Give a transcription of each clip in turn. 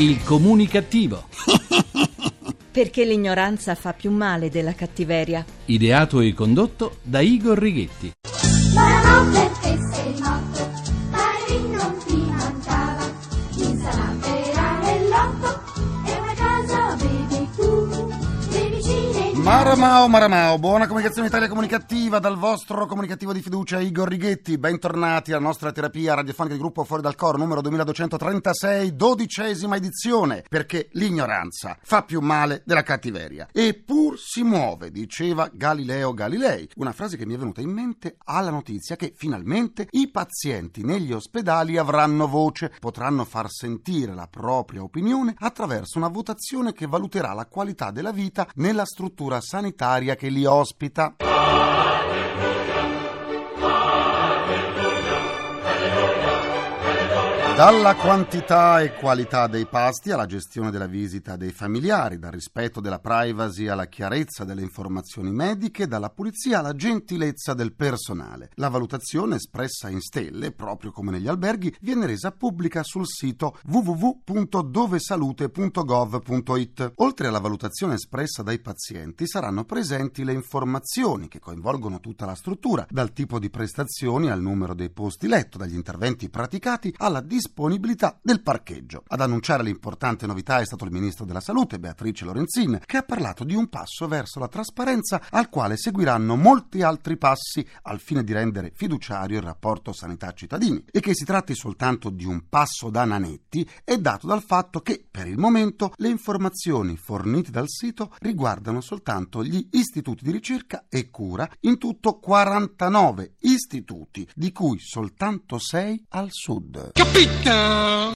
Il comunicativo. Perché l'ignoranza fa più male della cattiveria. Ideato e condotto da Igor Righetti. Buonanotte che sei non Maramao, Maramao, buona comunicazione Italia comunicativa dal vostro comunicativo di fiducia Igor Righetti. Bentornati alla nostra terapia radiofonica di gruppo Fuori dal Coro numero 2236, dodicesima edizione, perché l'ignoranza fa più male della cattiveria. E pur si muove, diceva Galileo Galilei, una frase che mi è venuta in mente alla notizia che finalmente i pazienti negli ospedali avranno voce, potranno far sentire la propria opinione attraverso una votazione che valuterà la qualità della vita nella struttura sanitaria che li ospita. Dalla quantità e qualità dei pasti alla gestione della visita dei familiari, dal rispetto della privacy alla chiarezza delle informazioni mediche, dalla pulizia alla gentilezza del personale. La valutazione espressa in stelle, proprio come negli alberghi, viene resa pubblica sul sito www.dovesalute.gov.it. Oltre alla valutazione espressa dai pazienti saranno presenti le informazioni che coinvolgono tutta la struttura, dal tipo di prestazioni al numero dei posti letto, dagli interventi praticati alla disponibilità del parcheggio. Ad annunciare l'importante novità è stato il ministro della Salute, Beatrice Lorenzin, che ha parlato di un passo verso la trasparenza al quale seguiranno molti altri passi al fine di rendere fiduciario il rapporto sanità-cittadini. E che si tratti soltanto di un passo da nanetti è dato dal fatto che, per il momento, le informazioni fornite dal sito riguardano soltanto gli istituti di ricerca e cura, in tutto 49 istituti, di cui soltanto 6 al sud.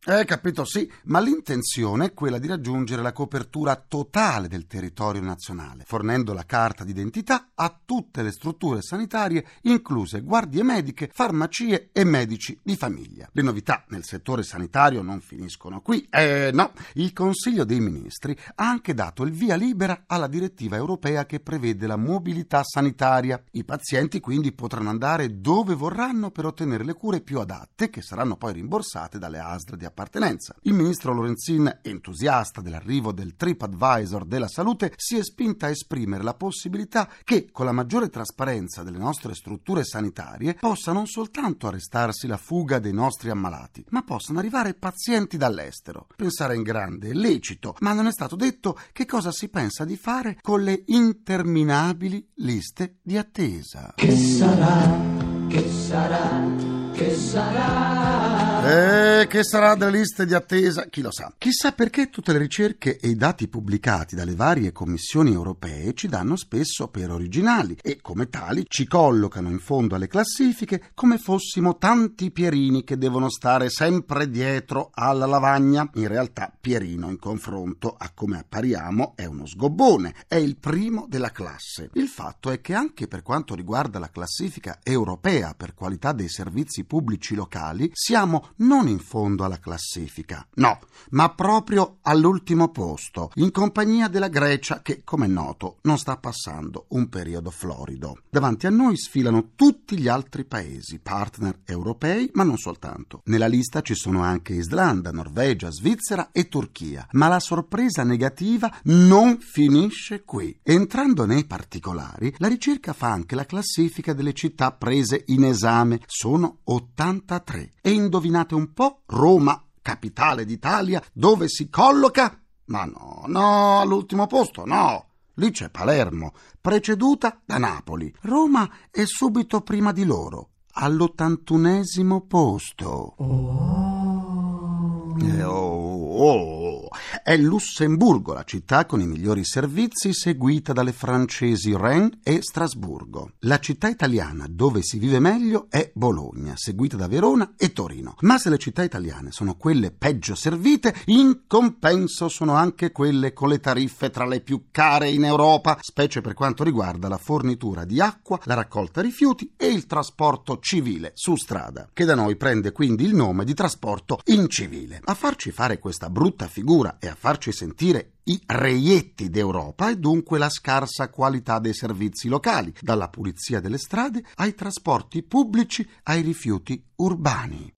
Eh, capito, sì, ma l'intenzione è quella di raggiungere la copertura totale del territorio nazionale, fornendo la carta d'identità a tutte le strutture sanitarie, incluse guardie mediche, farmacie e medici di famiglia. Le novità nel settore sanitario non finiscono qui. Eh, no, il Consiglio dei Ministri ha anche dato il via libera alla direttiva europea che prevede la mobilità sanitaria. I pazienti quindi potranno andare dove vorranno per ottenere le cure più adatte, che saranno poi rimborsate dalle ASL di appartenenza. Il ministro Lorenzin, entusiasta dell'arrivo del TripAdvisor della salute, si è spinta a esprimere la possibilità che, con la maggiore trasparenza delle nostre strutture sanitarie, possa non soltanto arrestarsi la fuga dei nostri ammalati, ma possano arrivare pazienti dall'estero. Pensare in grande è lecito, ma non è stato detto che cosa si pensa di fare con le interminabili liste di attesa. Che sarà, che sarà, che sarà? E che sarà delle liste di attesa? Chi lo sa. Chissà perché tutte le ricerche e i dati pubblicati dalle varie commissioni europee ci danno spesso per originali e come tali ci collocano in fondo alle classifiche come fossimo tanti Pierini che devono stare sempre dietro alla lavagna. In realtà Pierino in confronto a come appariamo è uno sgobbone, è il primo della classe. Il fatto è che anche per quanto riguarda la classifica europea per qualità dei servizi pubblici locali siamo non in fondo alla classifica, no, ma proprio all'ultimo posto, in compagnia della Grecia che, come è noto, non sta passando un periodo florido. Davanti a noi sfilano tutti gli altri paesi, partner europei, ma non soltanto. Nella lista ci sono anche Islanda, Norvegia, Svizzera e Turchia, ma la sorpresa negativa non finisce qui. Entrando nei particolari, la ricerca fa anche la classifica delle città prese in esame, sono 83. E indovinate un po' Roma, capitale d'Italia, dove si colloca? Ma no, no, all'ultimo posto, no. Lì c'è Palermo, preceduta da Napoli. Roma è subito prima di loro, all'ottantunesimo posto. Oh. Eh, oh, oh. È Lussemburgo la città con i migliori servizi, seguita dalle francesi Rennes e Strasburgo. La città italiana dove si vive meglio è Bologna, seguita da Verona e Torino. Ma se le città italiane sono quelle peggio servite, in compenso sono anche quelle con le tariffe tra le più care in Europa, specie per quanto riguarda la fornitura di acqua, la raccolta rifiuti e il trasporto civile su strada, che da noi prende quindi il nome di trasporto incivile. A farci fare questa brutta figura e a farci sentire i reietti d'Europa è dunque la scarsa qualità dei servizi locali, dalla pulizia delle strade ai trasporti pubblici ai rifiuti urbani.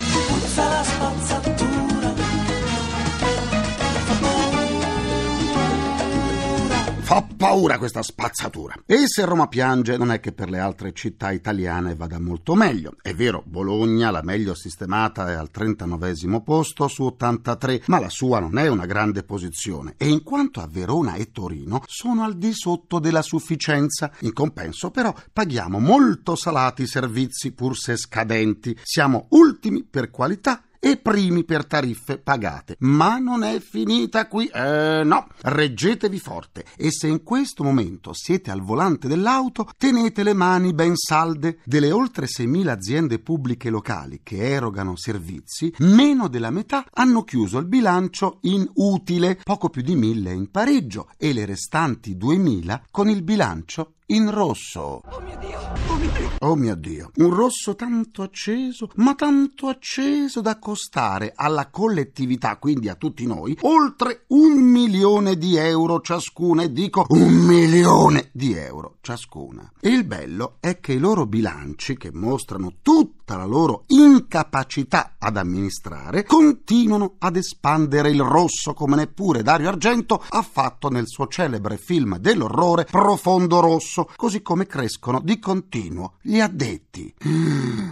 Fa paura questa spazzatura. E se Roma piange, non è che per le altre città italiane vada molto meglio. È vero, Bologna, la meglio sistemata, è al 39 posto su 83, ma la sua non è una grande posizione. E in quanto a Verona e Torino, sono al di sotto della sufficienza. In compenso, però, paghiamo molto salati i servizi, pur se scadenti. Siamo ultimi per qualità e primi per tariffe pagate. Ma non è finita qui. Eh no, reggetevi forte e se in questo momento siete al volante dell'auto, tenete le mani ben salde. Delle oltre 6.000 aziende pubbliche locali che erogano servizi, meno della metà hanno chiuso il bilancio in utile, poco più di 1.000 in pareggio e le restanti 2.000 con il bilancio in rosso. Oh mio Dio! Oh mio Dio! Oh mio Dio! Un rosso tanto acceso, ma tanto acceso da costare alla collettività, quindi a tutti noi, oltre un milione di euro ciascuna, e dico un milione di euro ciascuna. E il bello è che i loro bilanci, che mostrano tutta la loro incapacità ad amministrare, continuano ad espandere il rosso come neppure Dario Argento ha fatto nel suo celebre film dell'orrore Profondo Rosso così come crescono di continuo gli addetti.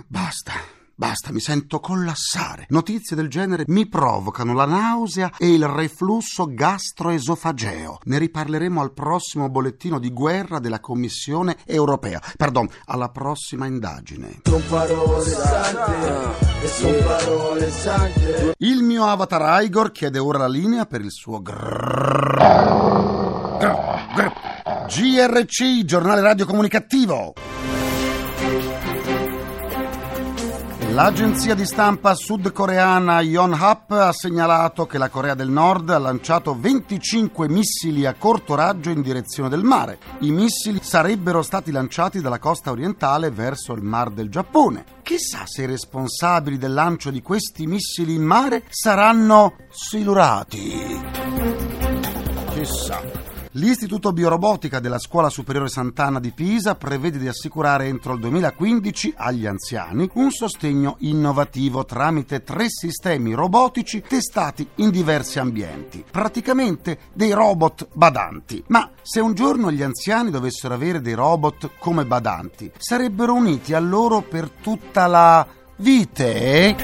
Basta. Basta, mi sento collassare. Notizie del genere mi provocano la nausea e il reflusso gastroesofageo. Ne riparleremo al prossimo bollettino di guerra della Commissione europea. Perdon, alla prossima indagine. Son parole sante, e son parole sante. Il mio avatar Igor chiede ora la linea per il suo grrr. Grrr, grrr. GRC, giornale radio comunicativo. L'agenzia di stampa sudcoreana Yonhap ha segnalato che la Corea del Nord ha lanciato 25 missili a corto raggio in direzione del mare. I missili sarebbero stati lanciati dalla costa orientale verso il Mar del Giappone. Chissà se i responsabili del lancio di questi missili in mare saranno silurati. Chissà. L'Istituto Biorobotica della Scuola Superiore Sant'Anna di Pisa prevede di assicurare entro il 2015 agli anziani un sostegno innovativo tramite tre sistemi robotici testati in diversi ambienti, praticamente dei robot badanti. Ma se un giorno gli anziani dovessero avere dei robot come badanti, sarebbero uniti a loro per tutta la vite?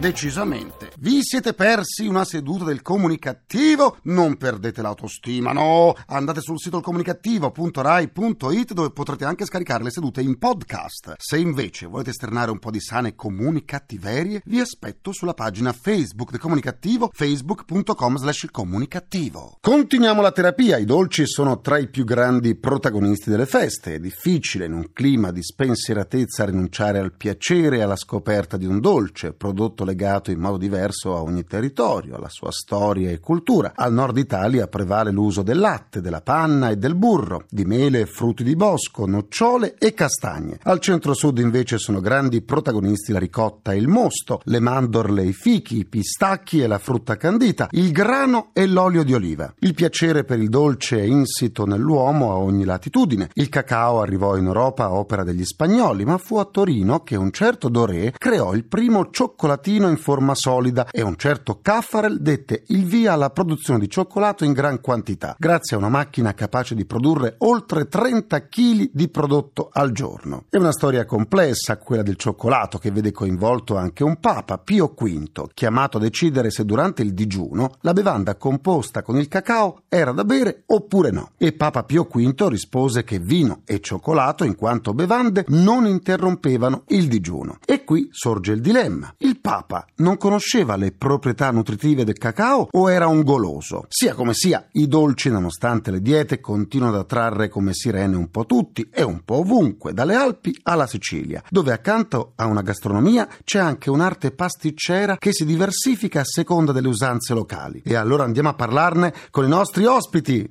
Decisamente. Vi siete persi una seduta del comunicativo? Non perdete l'autostima, no! Andate sul sito comunicativo.rai.it dove potrete anche scaricare le sedute in podcast. Se invece volete esternare un po' di sane comunicattiverie, vi aspetto sulla pagina Facebook del comunicativo facebook.com slash comunicativo. Continuiamo la terapia. I dolci sono tra i più grandi protagonisti delle feste. È difficile in un clima di spensieratezza rinunciare al piacere e alla scoperta di un dolce, prodotto legato in modo diverso a ogni territorio, alla sua storia e cultura. Al nord Italia prevale l'uso del latte, della panna e del burro, di mele e frutti di bosco, nocciole e castagne. Al centro-sud invece sono grandi protagonisti la ricotta e il mosto, le mandorle e i fichi, i pistacchi e la frutta candita, il grano e l'olio di oliva. Il piacere per il dolce è insito nell'uomo a ogni latitudine. Il cacao arrivò in Europa a opera degli spagnoli, ma fu a Torino che un certo Doré creò il primo cioccolatino in forma solida e un certo Caffarel dette il via alla produzione di cioccolato in gran quantità, grazie a una macchina capace di produrre oltre 30 kg di prodotto al giorno. È una storia complessa quella del cioccolato che vede coinvolto anche un papa, Pio V, chiamato a decidere se durante il digiuno la bevanda composta con il cacao era da bere oppure no. E Papa Pio V rispose che vino e cioccolato, in quanto bevande, non interrompevano il digiuno. E qui sorge il dilemma. Il Papa non conosceva conosceva le proprietà nutritive del cacao o era un goloso. Sia come sia, i dolci, nonostante le diete, continuano ad attrarre come sirene un po' tutti e un po' ovunque, dalle Alpi alla Sicilia, dove accanto a una gastronomia c'è anche un'arte pasticcera che si diversifica a seconda delle usanze locali. E allora andiamo a parlarne con i nostri ospiti.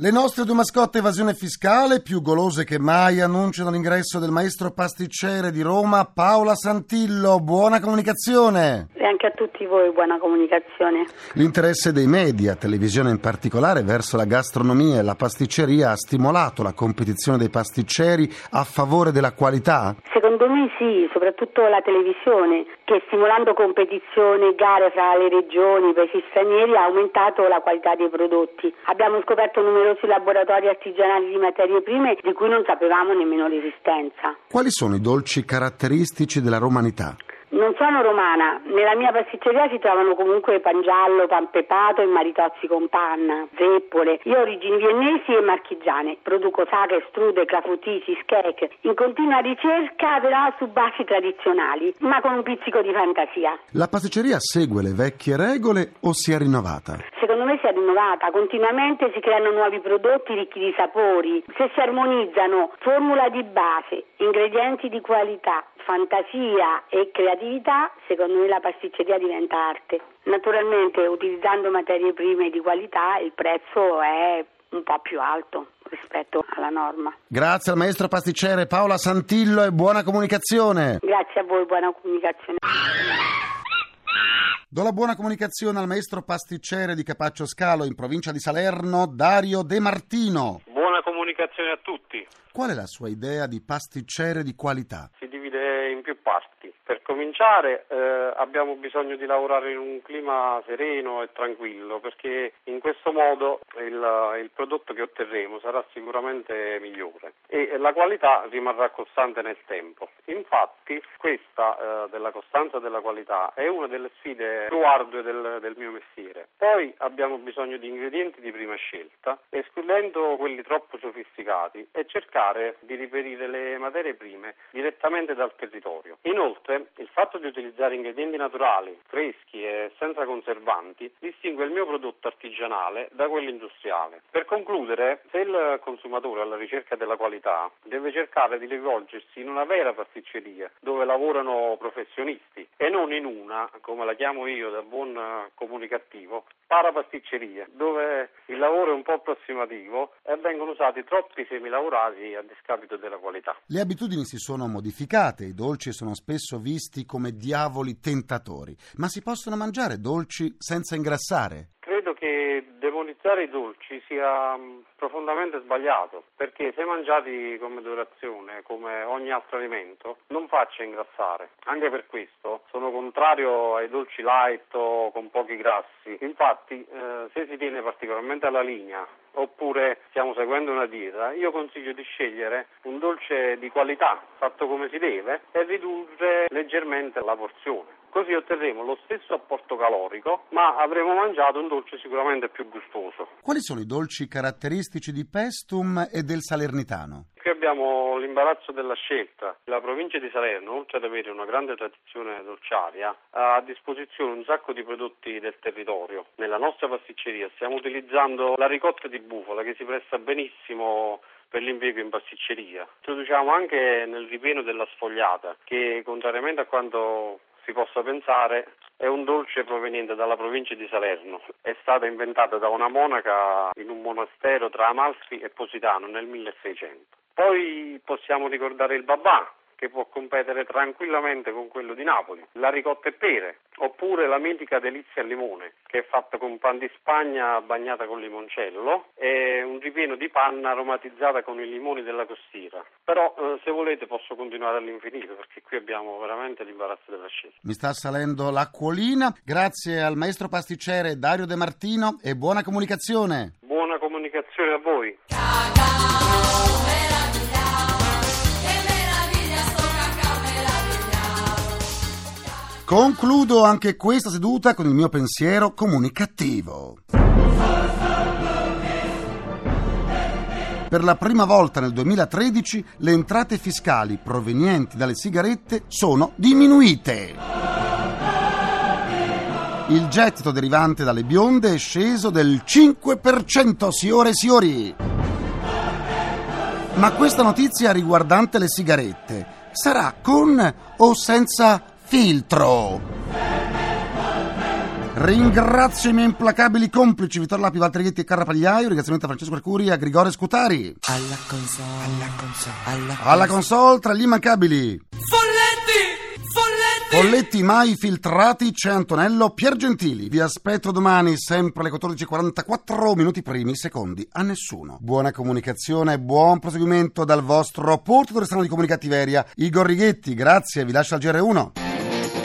Le nostre due mascotte evasione fiscale, più golose che mai, annunciano l'ingresso del maestro pasticcere di Roma, Paola Santillo. Buona comunicazione! E anche a tutti voi buona comunicazione. L'interesse dei media, televisione in particolare, verso la gastronomia e la pasticceria ha stimolato la competizione dei pasticceri a favore della qualità? Secondo me sì, soprattutto la televisione, che stimolando competizione, gare fra le regioni, i paesi stranieri, ha aumentato la qualità dei prodotti. Abbiamo scoperto numerosi laboratori artigianali di materie prime di cui non sapevamo nemmeno l'esistenza. Quali sono i dolci caratteristici della romanità? Non sono romana, nella mia pasticceria si trovano comunque pangiallo, pan pepato e maritozzi con panna, zeppole. Io ho origini viennesi e marchigiane, produco sagre, strude, clafoutis, cheesecake, in continua ricerca però su basi tradizionali, ma con un pizzico di fantasia. La pasticceria segue le vecchie regole o si è rinnovata? Secondo me si è rinnovata, continuamente si creano nuovi prodotti ricchi di sapori, se si armonizzano formula di base, ingredienti di qualità, fantasia e creatività, secondo me la pasticceria diventa arte. Naturalmente utilizzando materie prime di qualità il prezzo è un po' più alto rispetto alla norma. Grazie al maestro pasticcere Paola Santillo e buona comunicazione. Grazie a voi, buona comunicazione. Do la buona comunicazione al maestro pasticcere di Capaccio Scalo in provincia di Salerno, Dario De Martino. Buona comunicazione a tutti. Qual è la sua idea di pasticcere di qualità? Si divide in più parti. Per cominciare eh, abbiamo bisogno di lavorare in un clima sereno e tranquillo perché in questo modo il, il prodotto che otterremo sarà sicuramente migliore e la qualità rimarrà costante nel tempo. Infatti questa eh, della costanza della qualità è una delle sfide più ardue del, del mio mestiere. Poi abbiamo bisogno di ingredienti di prima scelta, escludendo quelli troppo sofisticati e cercare di riperire le materie prime direttamente dal territorio. Inoltre il fatto di utilizzare ingredienti naturali, freschi e senza conservanti distingue il mio prodotto artigianale da quello industriale. Per concludere, se il consumatore alla ricerca della qualità deve cercare di rivolgersi in una vera pasticceria dove lavorano professionisti e non in una, come la chiamo io da buon comunicativo, parapasticceria, dove il lavoro è un po' approssimativo e vengono usati troppi semilavorati a discapito della qualità. Le abitudini si sono modificate, i dolci sono spesso visti come diavoli tentatori, ma si possono mangiare dolci senza ingrassare? Demonizzare i dolci sia mm, profondamente sbagliato, perché se mangiati come durazione, come ogni altro alimento, non faccia ingrassare. Anche per questo sono contrario ai dolci light o con pochi grassi. Infatti, eh, se si tiene particolarmente alla linea oppure stiamo seguendo una dieta, io consiglio di scegliere un dolce di qualità, fatto come si deve, e ridurre leggermente la porzione. Così otterremo lo stesso apporto calorico, ma avremo mangiato un dolce sicuramente più gustoso. Quali sono i dolci caratteristici di Pestum e del Salernitano? Qui abbiamo l'imbarazzo della scelta. La provincia di Salerno, oltre ad avere una grande tradizione dolciaria, ha a disposizione un sacco di prodotti del territorio. Nella nostra pasticceria stiamo utilizzando la ricotta di bufala che si presta benissimo per l'impiego in pasticceria. Introduciamo anche nel ripieno della sfogliata, che contrariamente a quanto si possa pensare è un dolce proveniente dalla provincia di Salerno. È stata inventata da una monaca in un monastero tra Amalfi e Positano nel 1600. Poi possiamo ricordare il babà, che può competere tranquillamente con quello di Napoli, la ricotta e pere, oppure la mitica delizia al limone, che è fatta con pan di Spagna bagnata con limoncello e un ripieno di panna aromatizzata con i limoni della costiera. Però eh, se volete posso continuare all'infinito perché qui abbiamo veramente l'imbarazzo della scelta. Mi sta salendo l'acquolina. Grazie al maestro pasticcere Dario De Martino e buona comunicazione. Buona comunicazione a voi. Concludo anche questa seduta con il mio pensiero comunicativo. Per la prima volta nel 2013 le entrate fiscali provenienti dalle sigarette sono diminuite. Il gettito derivante dalle bionde è sceso del 5%, signore e signori. Ma questa notizia riguardante le sigarette sarà con o senza filtro. Ringrazio i miei implacabili complici Vittorio Lapi, Valtteri Ghetti e Carra Pagliaio. Ringraziamento a Francesco Arcuri e a Grigore Scutari. Alla console, alla console, alla Alla console tra gli immancabili. Folletti! Folletti! Folletti mai filtrati, c'è Antonello Piergentili. Vi aspetto domani, sempre alle 14.44, minuti primi, secondi, a nessuno. Buona comunicazione e buon proseguimento dal vostro portatore strano di comunicattiveria, Igor Righetti. Grazie, vi lascio al GR1.